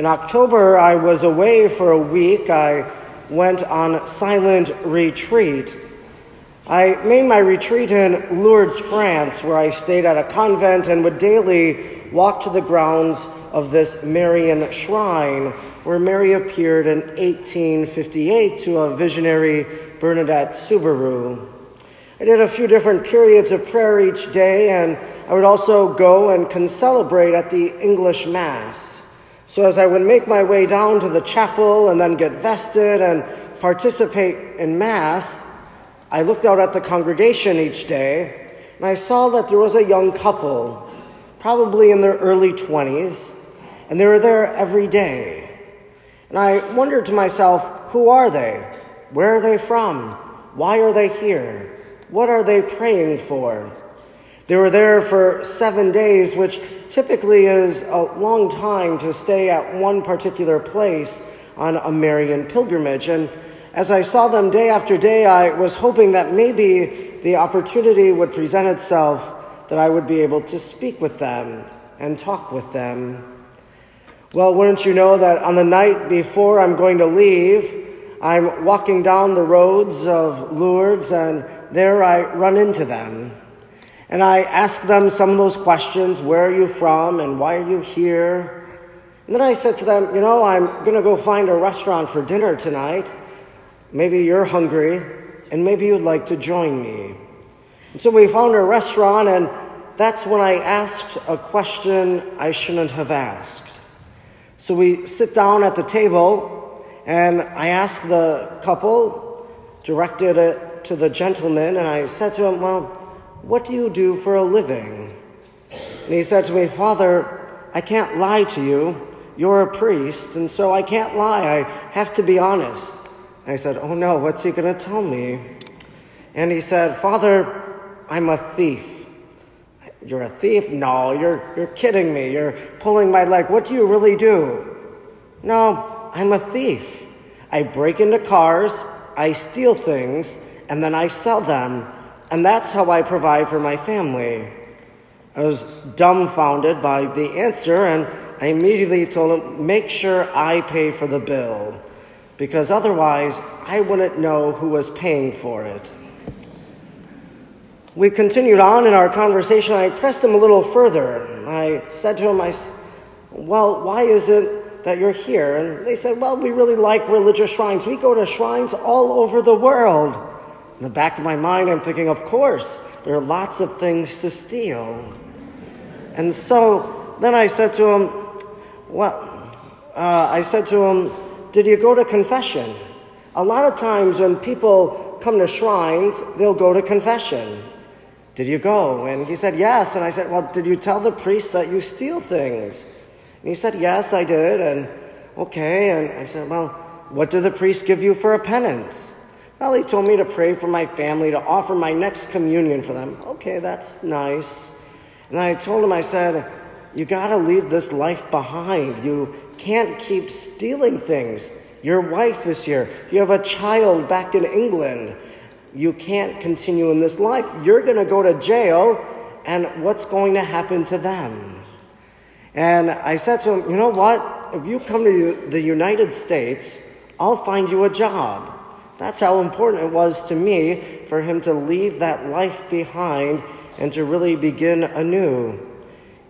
In October, I was away for a week. I went on silent retreat. I made my retreat in Lourdes, France, where I stayed at a convent and would daily walk to the grounds of this Marian shrine where Mary appeared in 1858 to a visionary Bernadette Soubirous. I did a few different periods of prayer each day, and I would also go and concelebrate at the English Mass. So as I would make my way down to the chapel and then get vested and participate in Mass, I looked out at the congregation each day, and I saw that there was a young couple, probably in their early 20s, and they were there every day. And I wondered to myself, who are they? Where are they from? Why are they here? What are they praying for? They were there for seven days, which typically is a long time to stay at one particular place on a Marian pilgrimage. And as I saw them day after day, I was hoping that maybe the opportunity would present itself that I would be able to speak with them and talk with them. Well, wouldn't you know that on the night before I'm going to leave, I'm walking down the roads of Lourdes and there I run into them. And I ask them some of those questions where are you from and why are you here? And then I said to them, You know, I'm going to go find a restaurant for dinner tonight. Maybe you're hungry and maybe you'd like to join me. And so we found a restaurant, and that's when I asked a question I shouldn't have asked. So we sit down at the table, and I ask the couple, directed it to the gentleman, and I said to him, Well, what do you do for a living? And he said to me, Father, I can't lie to you. You're a priest, and so I can't lie. I have to be honest. And I said, Oh no, what's he going to tell me? And he said, Father, I'm a thief. You're a thief? No, you're, you're kidding me. You're pulling my leg. What do you really do? No, I'm a thief. I break into cars, I steal things, and then I sell them. And that's how I provide for my family. I was dumbfounded by the answer, and I immediately told him, make sure I pay for the bill, because otherwise I wouldn't know who was paying for it. We continued on in our conversation. I pressed him a little further. I said to him, I, Well, why is it that you're here? And they said, Well, we really like religious shrines. We go to shrines all over the world. In the back of my mind, I'm thinking, Of course, there are lots of things to steal. And so then I said to him, Well, uh, I said to him, Did you go to confession? A lot of times when people come to shrines, they'll go to confession. Did you go? And he said, Yes. And I said, Well, did you tell the priest that you steal things? And he said, Yes, I did. And okay. And I said, Well, what did the priest give you for a penance? Well, he told me to pray for my family, to offer my next communion for them. Okay, that's nice. And I told him, I said, You got to leave this life behind. You can't keep stealing things. Your wife is here. You have a child back in England you can't continue in this life. You're to go to jail, and what's going to happen to them? And I said to him, You know what? If you come to the United States, I'll find you a job. That's how important it was to me for him to leave that life behind and to really begin anew.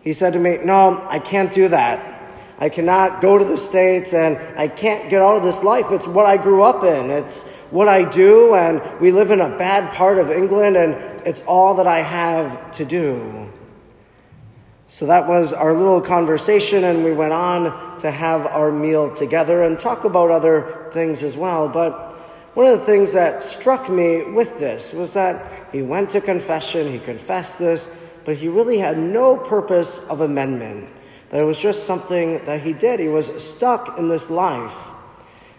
He said to me, No, I can't do that. I cannot go to the States and I can't get out of this life. It's what I grew up in. It's what I do, and we live in a bad part of England, and it's all that I have to do. So that was our little conversation, and we went on to have our meal together and talk about other things as well. But one of the things that struck me with this was that he went to confession, he confessed this, but he really had no purpose of amendment that it was just something that he did. He was stuck in this life.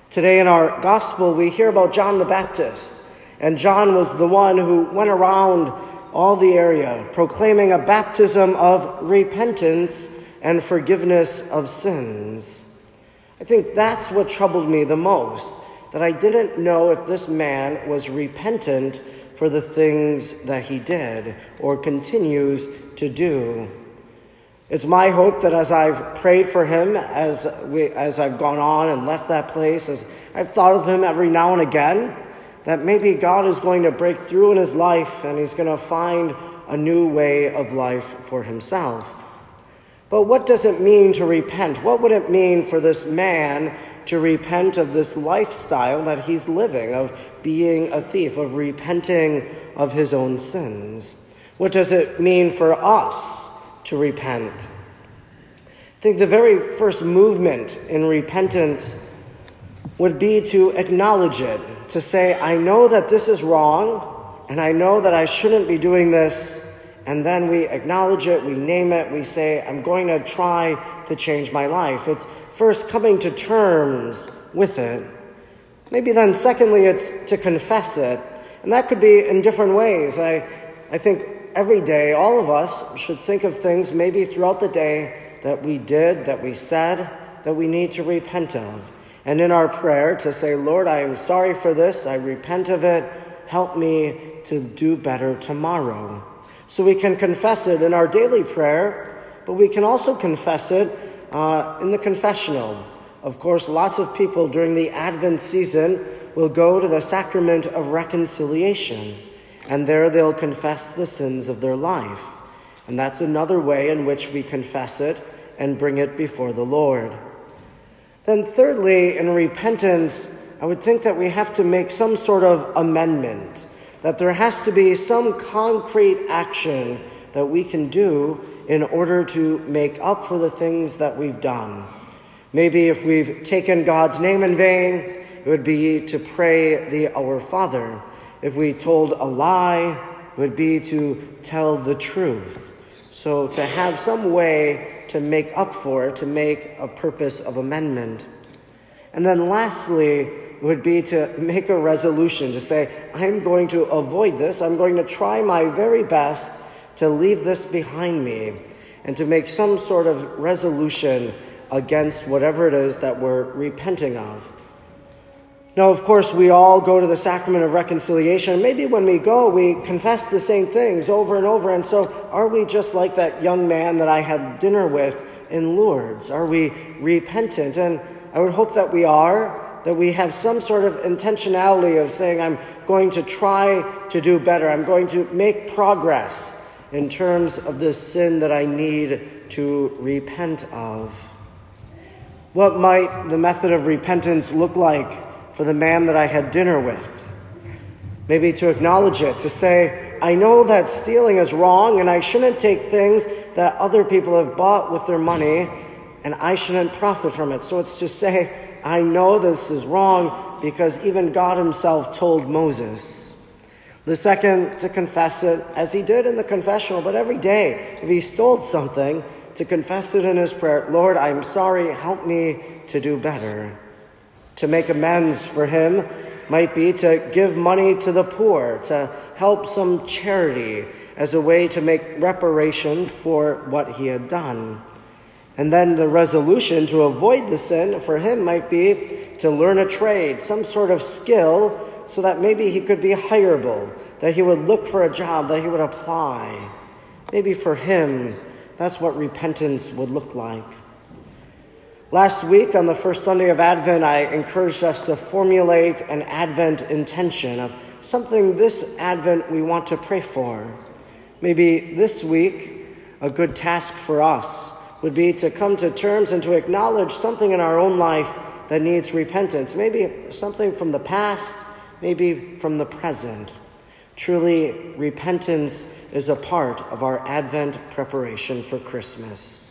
Today in our gospel, we hear about John the Baptist. And John was the one who went around all the area proclaiming a baptism of repentance and forgiveness of sins. I think that's what troubled me the most that I didn't know if this man was repentant for the things that he did or continues to do. It's my hope that as I've prayed for him, as, we, as I've gone on and left that place, as I've thought of him every now and again, that maybe God is going to break through in his life and he's going to find a new way of life for himself. But what does it mean to repent? What would it mean for this man to repent of this lifestyle that he's living, of being a thief, of repenting of his own sins? What does it mean for us to repent? I think the very first movement in repentance would be to acknowledge it, to say, I know that this is wrong, and I know that I shouldn't be doing this. And then we acknowledge it, we name it, we say, I'm going to try to change my life. It's first coming to terms with it. Maybe then, secondly, it's to confess it. And that could be in different ways. I, I think every day, all of us should think of things maybe throughout the day that we did, that we said, that we need to repent of. And in our prayer, to say, Lord, I am sorry for this, I repent of it, help me to do better tomorrow. So we can confess it in our daily prayer, but we can also confess it uh, in the confessional. Of course, lots of people during the Advent season will go to the sacrament of reconciliation, and there they'll confess the sins of their life. And that's another way in which we confess it and bring it before the Lord. Then, thirdly, in repentance, I would think that we have to make some sort of amendment, that there has to be some concrete action that we can do in order to make up for the things that we've done. Maybe if we've taken God's name in vain, it would be to pray the Our Father. If we told a lie, it would be to tell the truth. So to have some way to make up for to make a purpose of amendment. And then lastly, would be to make a resolution to say, I'm going to avoid this. I'm going to try my very best to leave this behind me and to make some sort of resolution against whatever it is that we're repenting of. Now, of course, we all go to the sacrament of reconciliation. Maybe when we go, we confess the same things over and over. And so, are we just like that young man that I had dinner with in Lourdes? Are we repentant? And I would hope that we are, that we have some sort of intentionality of saying, I'm going to try to do better, I'm going to make progress in terms of the sin that I need to repent of. What might the method of repentance look like for the man that I had dinner with? Maybe to acknowledge it, to say, I know that stealing is wrong and I shouldn't take things that other people have bought with their money and I shouldn't profit from it. So it's to say, I know this is wrong because even God Himself told Moses. The second, to confess it as he did in the confessional, but every day, if he stole something, to confess it in his prayer Lord, I'm sorry, help me to do better. To make amends for him might be to give money to the poor, to help some charity as a way to make reparation for what he had done. And then the resolution to avoid the sin for him might be to learn a trade, some sort of skill so that maybe he could be hireable, that he would look for a job, that he would apply. Maybe for him, that's what repentance would look like. Last week, on the first Sunday of Advent, I encouraged us to formulate an Advent intention of something this Advent we want to pray for. Maybe this week, a good task for us would be to come to terms and to acknowledge something in our own life that needs repentance. Maybe something from the past, maybe from the present. Truly, repentance is a part of our Advent preparation for Christmas.